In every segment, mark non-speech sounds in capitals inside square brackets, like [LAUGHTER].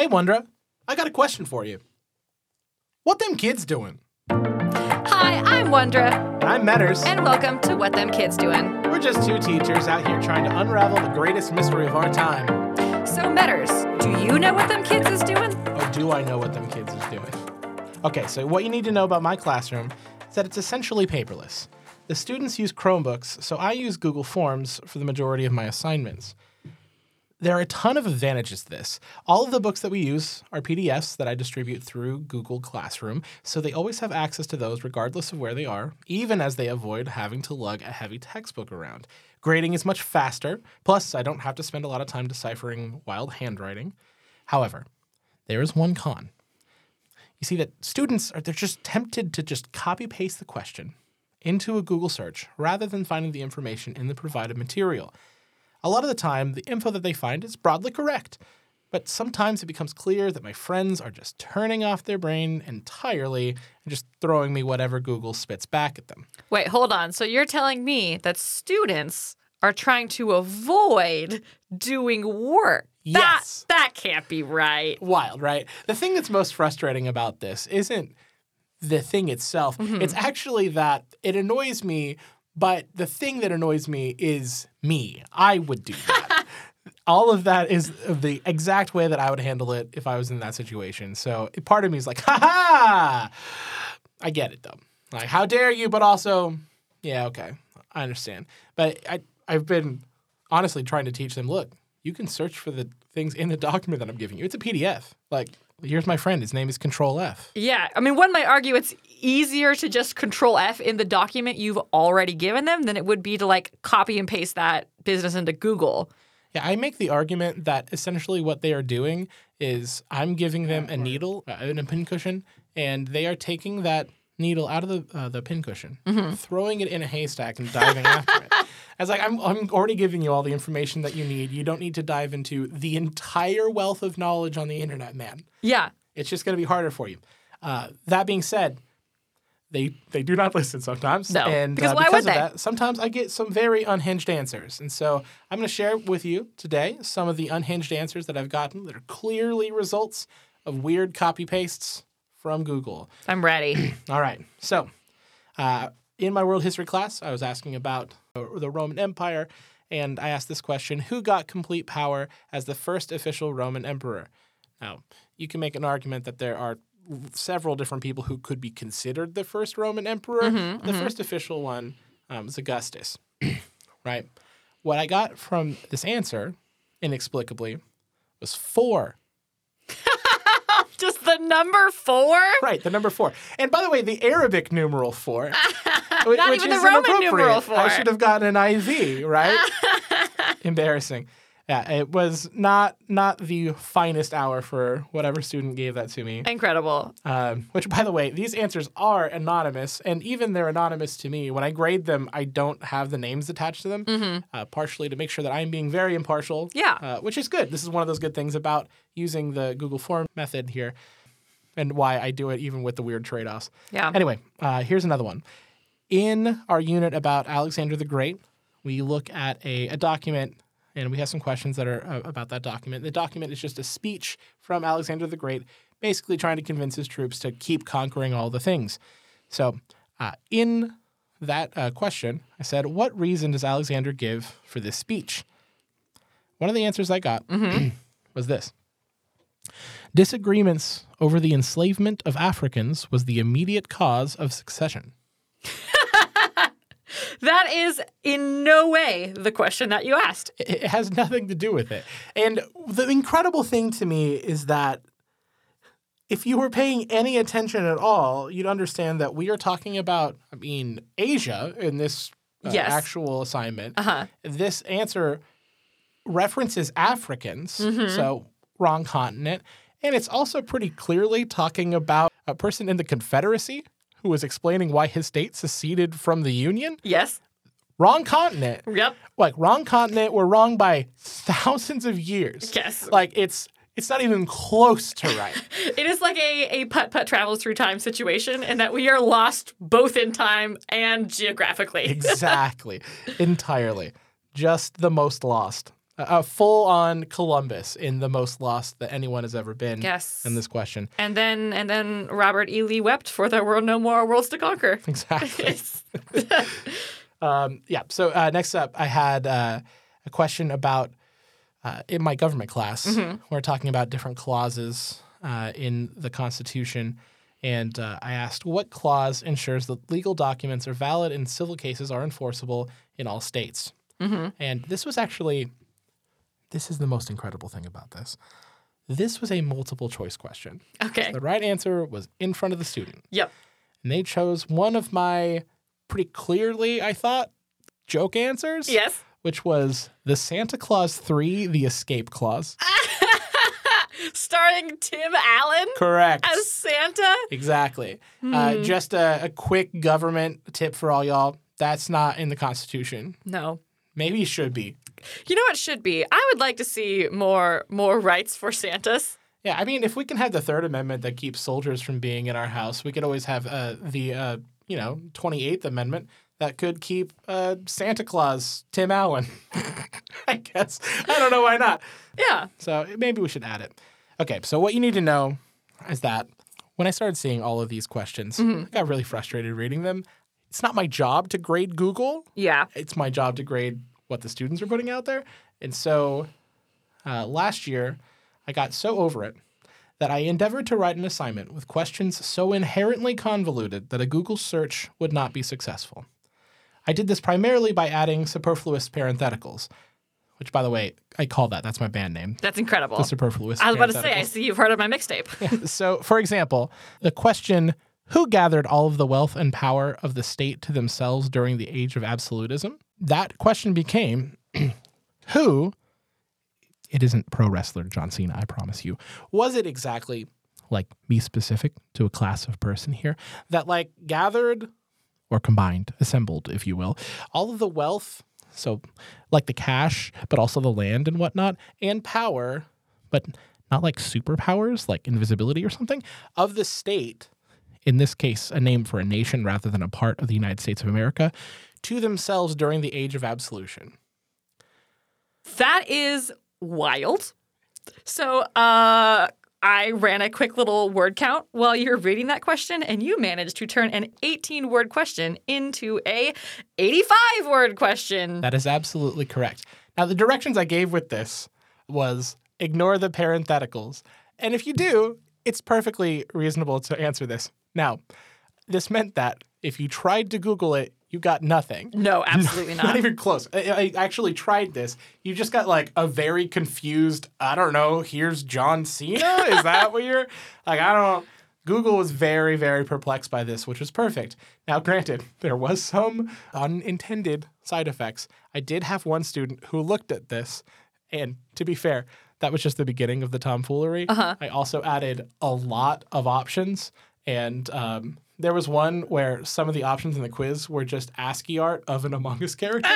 Hey, Wondra, I got a question for you. What them kids doing? Hi, I'm Wondra, And I'm Meaders. and welcome to What Them Kids Doing. We're just two teachers out here trying to unravel the greatest mystery of our time. So, Meaders, do you know what them kids is doing? Oh, do I know what them kids is doing? Okay, so what you need to know about my classroom is that it's essentially paperless. The students use Chromebooks, so I use Google Forms for the majority of my assignments. There are a ton of advantages to this. All of the books that we use are PDFs that I distribute through Google Classroom, so they always have access to those regardless of where they are, even as they avoid having to lug a heavy textbook around. Grading is much faster, plus, I don't have to spend a lot of time deciphering wild handwriting. However, there is one con. You see that students are they're just tempted to just copy paste the question into a Google search rather than finding the information in the provided material. A lot of the time, the info that they find is broadly correct, but sometimes it becomes clear that my friends are just turning off their brain entirely and just throwing me whatever Google spits back at them. Wait, hold on. So, you're telling me that students are trying to avoid doing work? Yes. That, that can't be right. Wild, right? The thing that's most frustrating about this isn't the thing itself. Mm-hmm. It's actually that it annoys me, but the thing that annoys me is me. I would do that. [LAUGHS] All of that is the exact way that I would handle it if I was in that situation. So part of me is like, ha ha! I get it though. Like, how dare you? But also, yeah, okay, I understand. But I, I've been honestly trying to teach them. Look, you can search for the things in the document that I'm giving you. It's a PDF. Like, here's my friend. His name is Control F. Yeah, I mean, one might argue it's easier to just control F in the document you've already given them than it would be to like copy and paste that business into Google. Yeah, I make the argument that essentially what they are doing is I'm giving them a needle uh, and a pincushion, and they are taking that needle out of the uh, the pincushion, throwing it in a haystack and diving after it. [LAUGHS] As like I'm, I'm already giving you all the information that you need. You don't need to dive into the entire wealth of knowledge on the internet, man. Yeah. It's just going to be harder for you. Uh, that being said, they they do not [LAUGHS] listen sometimes. No, and because uh, why because would of they? that, sometimes I get some very unhinged answers, and so I'm going to share with you today some of the unhinged answers that I've gotten that are clearly results of weird copy pastes from Google. I'm ready. [CLEARS THROAT] All right, so uh, in my world history class, I was asking about the Roman Empire, and I asked this question: Who got complete power as the first official Roman emperor? Now, you can make an argument that there are several different people who could be considered the first Roman emperor. the first official one um, was Augustus, [CLEARS THROAT] right? What I got from this answer, inexplicably, was four. Number four? Right, the number four. And by the way, the Arabic numeral four, [LAUGHS] Not which even the is Roman numeral four. I should have gotten an IV, right? [LAUGHS] Embarrassing. Yeah, it was not not the finest hour for whatever student gave that to me. Incredible. Um, which, by the way, these answers are anonymous, and even they're anonymous to me. When I grade them, I don't have the names attached to them, uh, partially to make sure that I'm being very impartial. Mm-hmm. Yeah. uh, which is good. This is one of those good things about using the Google Form method here, and why I do it even with the weird trade offs. Yeah. Anyway, uh, here's another one. In our unit about Alexander the Great, we look at a, a document and we have some questions that are uh, about that document. The document is just a speech from Alexander the Great, basically trying to convince his troops to keep conquering all the things. So, uh, in that uh, question, I said, What reason does Alexander give for this speech? One of the answers I got [CLEARS THROAT] was this Disagreements over the enslavement of Africans was the immediate cause of secession. [LAUGHS] That is in no way the question that you asked. It has nothing to do with it. And the incredible thing to me is that if you were paying any attention at all, you'd understand that we are talking about, I mean, Asia in this uh, Yes. actual assignment. Uh-huh. This answer references Africans, Mm-hmm. so wrong continent. And it's also pretty clearly talking about a person in the Confederacy who was explaining why his state seceded from the Union. Yes. Wrong continent Yep. like wrong continent we're wrong by thousands of years Yes. like it's it's not even close to [LAUGHS] right It is like a, a putt putt travels through time situation, and that we are lost both in time and geographically. [LAUGHS] exactly entirely just the most lost a, full on Columbus in the most lost that anyone has ever been Yes. in this question. And then and then Robert E. Lee wept for there were no more worlds to conquer. [LAUGHS] Exactly. [LAUGHS] [LAUGHS] um, yeah. So uh, next up, I had uh, a question about uh, in my government class. We're talking about different clauses uh, in the Constitution. And uh, I asked what clause ensures that legal documents are valid and civil cases are enforceable in all states. And this was actually, this is the most incredible thing about this. This was a multiple choice question. Okay. The right answer was in front of the student Yep. and they chose one of my pretty clearly, I thought, joke answers. Yes. Which was the Santa Claus 3, the escape clause. [LAUGHS] Starring Tim Allen Correct. as Santa. exactly. Uh, Hmm. just a, a quick government tip for all y'all. That's not in the Constitution. No. Maybe it should be. You know what should be? I would like to see more more rights for Santas. Yeah, I mean, if we can have the Third Amendment that keeps soldiers from being in our house, we could always have uh, the, uh, you know, 28th Amendment that could keep uh, Santa Claus, Tim Allen. [LAUGHS] I guess. I don't know why not. Yeah. So maybe we should add it. Okay, so what you need to know is that when I started seeing all of these questions, I got really frustrated reading them. It's not my job to grade Google, Yeah. it's my job to grade what the students are putting out there. And so uh, last year, I got so over it that I endeavored to write an assignment with questions so inherently convoluted that a Google search would not be successful. I did this primarily by adding superfluous parentheticals, which, by the way, I call that. That's my band name. That's incredible. The superfluous. I was about to say, I see you've heard of my mixtape. [LAUGHS] So, for example, the question who gathered all of the wealth and power of the state to themselves during the age of absolutism? That question became [CLEARS THROAT] who, it isn't pro wrestler John Cena, I promise you, was it exactly like me specific to a class of person here that like gathered or combined, assembled, if you will, all of the wealth, so like the cash, but also the land and whatnot, and power, but not like superpowers, like invisibility or something, of the state, in this case, a name for a nation rather than a part of the United States of America, to themselves during the age of absolution. that is wild. So, uh, I ran a quick little word count while you were reading that question, and you managed to turn an 18 word question into a 85 word question. That is absolutely correct. Now, the directions I gave with this was ignore the parentheticals. And if you do, it's perfectly reasonable to answer this. Now, this meant that if you tried to Google it, you got nothing. No, [LAUGHS] absolutely Not not. even close. I, I actually tried this. You just got like a very confused, I don't know, here's John Cena? Is that what you're [LAUGHS] like? I don't Google was very, very perplexed by this, which was perfect. Now, granted, there was some unintended side effects. I did have one student who looked at this, and to be fair, that was just the beginning of the tomfoolery. Uh-huh. I also added a lot of options, and um, there was one where some of the options in the quiz were just ASCII art of an Among Us character.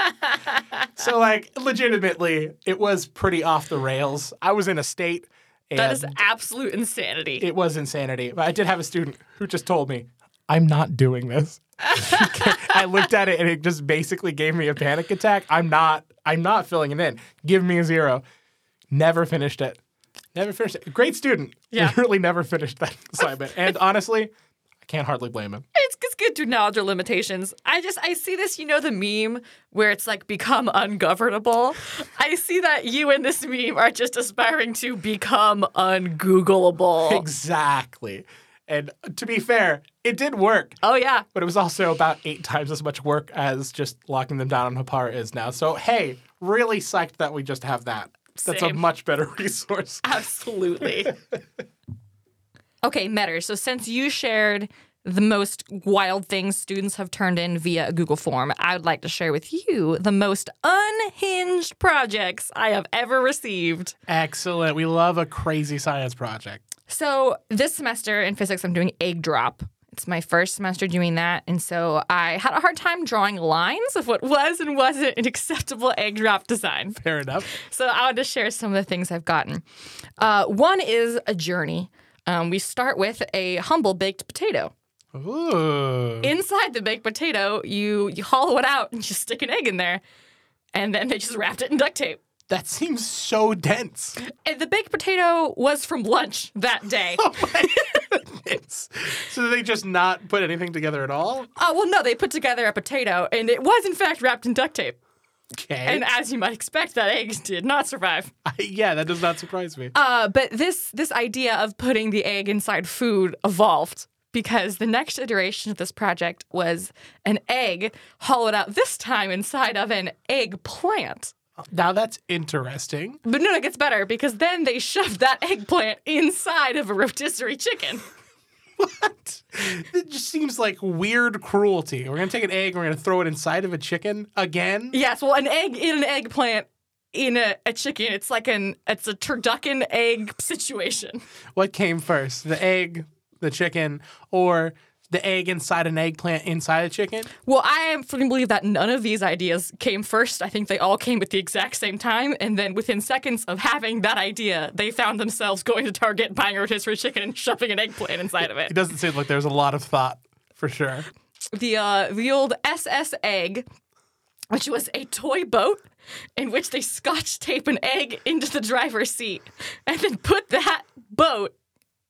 [LAUGHS] so, like, legitimately, it was pretty off the rails. I was in a state. And That is absolute insanity. it was insanity. But I did have a student who just told me, I'm not doing this. [LAUGHS] [LAUGHS] I looked at it and it just basically gave me a panic attack. I'm not I'm not filling it in. Give me a zero. Never finished it. Never finished it. Great student. Yeah. Literally never finished that [LAUGHS] assignment. [LAUGHS] and honestly, I can't hardly blame him. It's, it's good to acknowledge your limitations. I just I see this, you know, the meme where it's like become ungovernable. I see that you and this meme are just aspiring to become ungoogleable. Exactly. And to be fair, it did work. Oh yeah, But it was also about eight times as much work as just locking them down on Hapara is now. So hey, really psyched that we just have that. That's a much better [LAUGHS] resource. absolutely. [LAUGHS] okay, Metter. So since you shared the most wild things students have turned in via a Google form, I would like to share with you the most unhinged projects I have ever received. Excellent. We love a crazy science project. So this semester in physics, I'm doing egg drop. It's my first semester doing that, and so I had a hard time drawing lines of what was and wasn't an acceptable egg drop design. Fair enough. So I want to share some of the things I've gotten. Uh, one is a journey. Um, we start with a humble baked potato. Ooh. Inside the baked potato, you you hollow it out and just stick an egg in there. and then they just wrapped it in duct tape. That seems so dense. And the baked potato was from lunch that day. [LAUGHS] Oh my goodness. So did they just not put anything together at all? Oh, well, no, they put together a potato, and it was, in fact, wrapped in duct tape. Okay. And as you might expect, that egg did not survive. [LAUGHS] Yeah, that does not surprise me. Uh, but this this idea of putting the egg inside food evolved because the next iteration of this project was an egg hollowed out this time inside of an eggplant. Now that's interesting. But no, it gets better because then they shoved that eggplant inside of a rotisserie chicken. [LAUGHS] What? It just seems like weird cruelty. We're gonna take an egg, and we're gonna throw it inside of a chicken again. Yes, well, an egg in an eggplant in a, a chicken. It's like an it's a turducken egg situation. What came first, the egg, the chicken, or the egg inside an eggplant inside a chicken? Well, I firmly believe that none of these ideas came first. I think they all came at the exact same time, and then within seconds of having that idea, they found themselves going to Target, buying a rotisserie chicken, and shoving an eggplant inside of It it. doesn't seem like there's a lot of thought for sure. The uh, the old SS egg, which was a toy boat in which they scotch tape an egg into the driver's seat, and then put that boat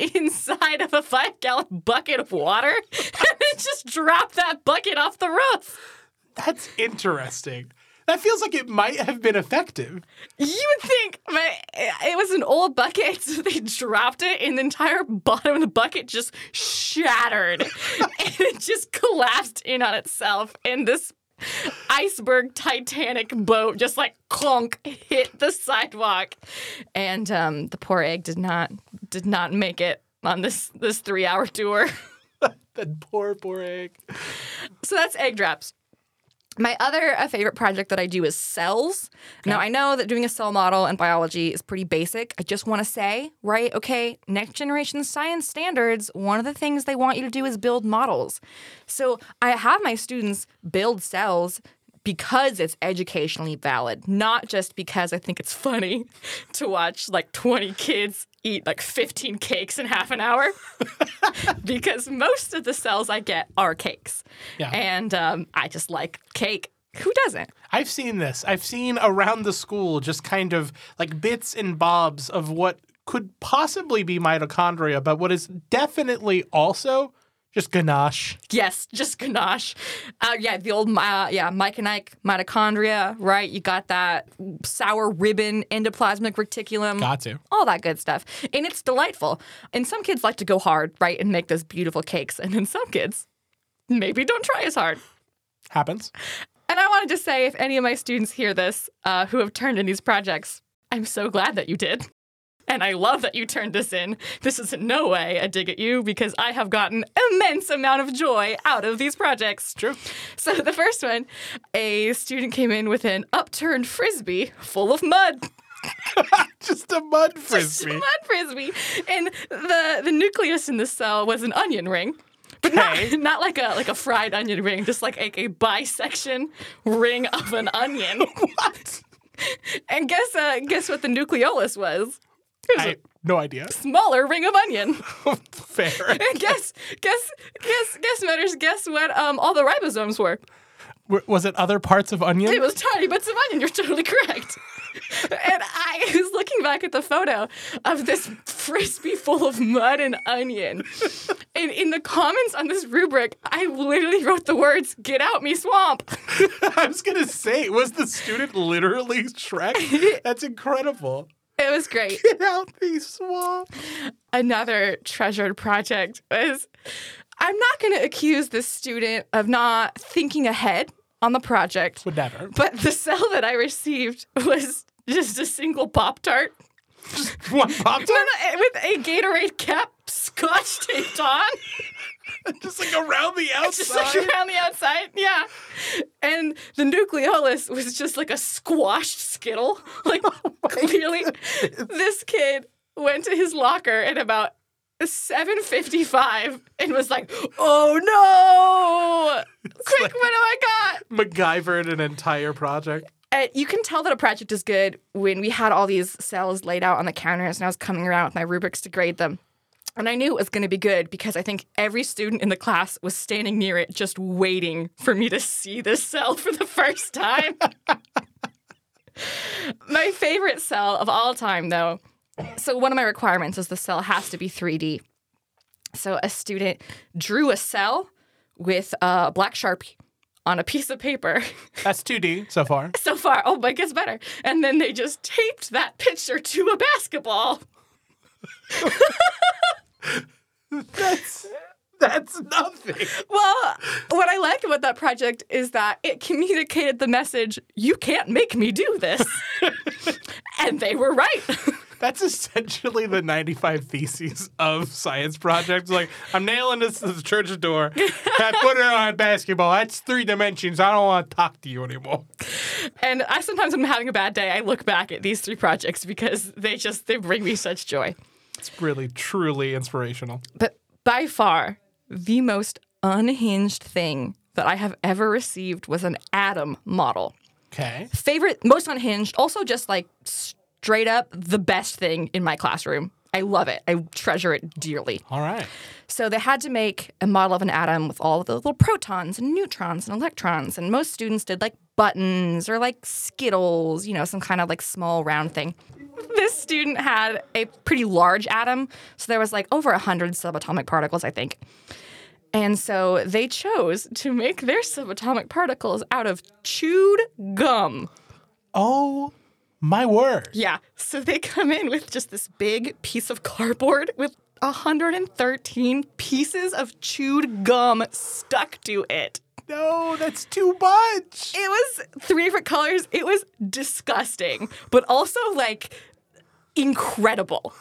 [LAUGHS] inside of a five gallon bucket of water, and then just drop that bucket off the roof. That's interesting. That feels like it might have been effective. You would think, but it was an old bucket, [LAUGHS] so they dropped it, and the entire bottom of the bucket just shattered, [LAUGHS] and it just collapsed in on itself, and this iceberg Titanic boat just like clunk hit the sidewalk, and um, the poor egg did not did not make it on this this three hour tour. [LAUGHS] That poor, poor egg. So that's egg drops. My other uh, favorite project that I do is cells. Now, I know that doing a cell model in biology is pretty basic. I just want to say, right, okay, next generation science standards, one of the things they want you to do is build models. So I have my students build cells because it's educationally valid, not just because I think it's funny [LAUGHS] to watch like 20 kids eat like 15 cakes in half an hour. [LAUGHS] because most of the cells I get are cakes. Yeah. And um, I just like cake. Who doesn't? I've seen this. I've seen around the school just kind of like bits and bobs of what could possibly be mitochondria, but what is definitely also just ganache. Yes, just ganache. Uh, yeah, the old uh, yeah Mike and Ike mitochondria, right? You got that sour ribbon endoplasmic reticulum. Got to. all that good stuff. And it's delightful. And some kids like to go hard, right, and make those beautiful cakes. And then some kids maybe don't try as hard. Happens. And I wanted to say if any of my students hear this uh, who have turned in these projects, I'm so glad that you did. And I love that you turned this in. This is in no way a dig at you because I have gotten immense amount of joy out of these projects. True. So the first one, a student came in with an upturned frisbee full of mud. [LAUGHS] Just a mud frisbee. Just a mud frisbee. And the the nucleus in the cell was an onion ring. But Okay. not, [LAUGHS] not like a like a fried onion ring, just like a, a bisection ring of an onion. [LAUGHS] what? And guess uh, guess what the nucleolus was? Was I no idea. [LAUGHS] smaller ring of onion. Fair. [LAUGHS] Guess guess guess guess Meaders. Guess what? Um, all the ribosomes were. W- Was it other parts of onion? It was tiny bits of onion. You're totally correct. [LAUGHS] and I was looking back at the photo of this frisbee full of mud and onion. And in the comments on this rubric, I literally wrote the words, Get out me swamp. I was gonna say, was the student literally Shrek? That's incredible. [LAUGHS] It was great. Get out the swamp. Another treasured project was I'm not going to accuse this student of not thinking ahead on the project, Would never. but the cell that I received was just a single Pop Tart. One pop No, tart, no, [LAUGHS] with a Gatorade cap scotch taped on, [LAUGHS] [LAUGHS] just like around the outside. just like around the outside. Yeah. And the nucleolus was just like a squashed Skittle. [LAUGHS] Like, clearly, this kid went to his locker at about 7.55 and was like, oh no! Quick, like- what do I got? MacGyvered an entire project. Uh, you can tell that a project is good when we had all these cells laid out on the counters and I was coming around with my rubrics to grade them. And I knew it was going to be good because I think every student in the class was standing near it just waiting for me to see this cell for the first time. [LAUGHS] My favorite cell of all time, though. So, one of my requirements is the cell has to be 3D. So, a student drew a cell with a black sharpie on a piece of paper. [LAUGHS] That's 2D so far. so far, oh, but it gets better. And then they just taped that picture to a basketball. [LAUGHS] That's that's nothing. Well, what I liked about that project is that it communicated the message, you can't make me do this. [LAUGHS] and they were right. That's essentially the 95 theses of science projects. Like, I'm nailing this to the church door. [LAUGHS] I put it on basketball. That's three dimensions. I don't want to talk to you anymore. and I sometimes when I'm having a bad day, I look back at these three projects because they just they bring me such joy. It's really, truly inspirational. But by far, the most unhinged thing that I have ever received was an atom model. Okay. Favorite, most unhinged, also just like straight up the best thing in my classroom. I love it. I treasure it dearly. All right. So they had to make a model of an atom with all the little protons and neutrons and electrons. And most students did like buttons or like Skittles, you know, some kind of like small round thing. This student had a pretty large atom. So there was like over 100 subatomic particles, I think. And so they chose to make their subatomic particles out of chewed gum. Oh, my word. Yeah. So they come in with just this big piece of cardboard with 113 pieces of chewed gum stuck to it. No, that's too much. It was three different colors. It was disgusting, but also like incredible.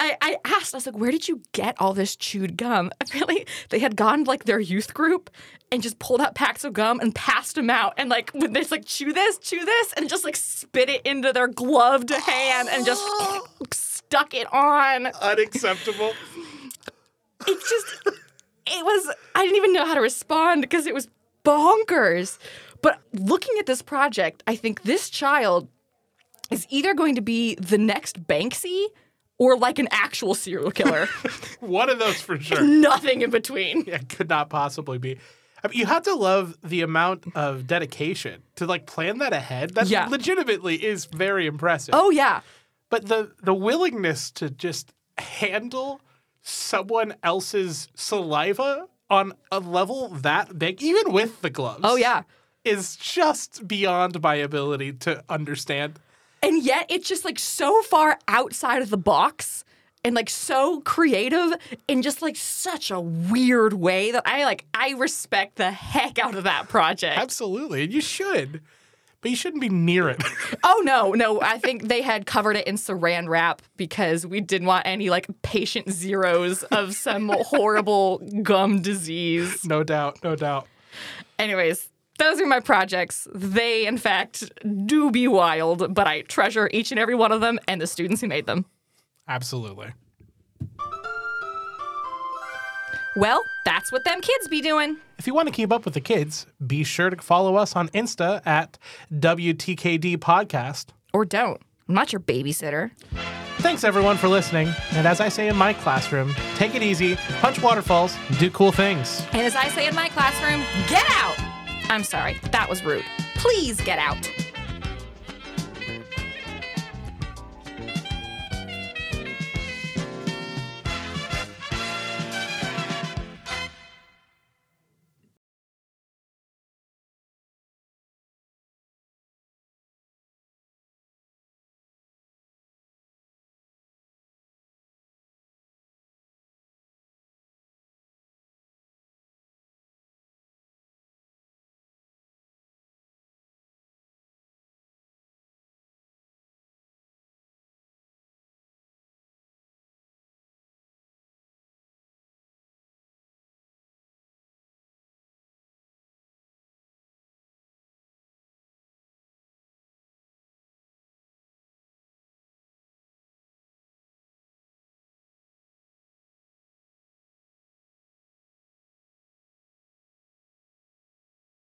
I, I asked, I was like, where did you get all this chewed gum? [LAUGHS] Apparently, they had gone like their youth group and just pulled out packs of gum and passed them out. And like, when they like, chew this, chew this, and just like spit it into their gloved hand and just [GASPS] stuck it on. Unacceptable. It just, it was, I didn't even know how to respond because it was bonkers. But looking at this project, I think this child is either going to be the next Banksy or like an actual serial killer. [LAUGHS] One of those for sure. Nothing in between. Yeah, could not possibly be. I mean, you have to love the amount of dedication to like plan that ahead. That Yeah. legitimately is very impressive. Oh yeah. But the the willingness to just handle someone else's saliva on a level that big, even with the gloves. Oh yeah. is just beyond my ability to understand. And yet it's just like so far outside of the box and like so creative in just like such a weird way that I like I respect the heck out of that project. Absolutely, and you should, but you shouldn't be near it. [LAUGHS] Oh no, no, I think they had covered it in saran wrap because we didn't want any like patient zeros of some [LAUGHS] horrible gum disease. no doubt, no doubt. Anyways, those are my projects. They, in fact, do be wild, but I treasure each and every one of them and the students who made them. Absolutely. Well, that's what them kids be doing. If you want to keep up with the kids, be sure to follow us on Insta at WTKD Podcast. Or don't. I'm not your babysitter. Thanks everyone for listening. And as I say in my classroom, take it easy, punch waterfalls, do cool things. And as I say in my classroom, get out! I'm sorry, that was rude. Please get out.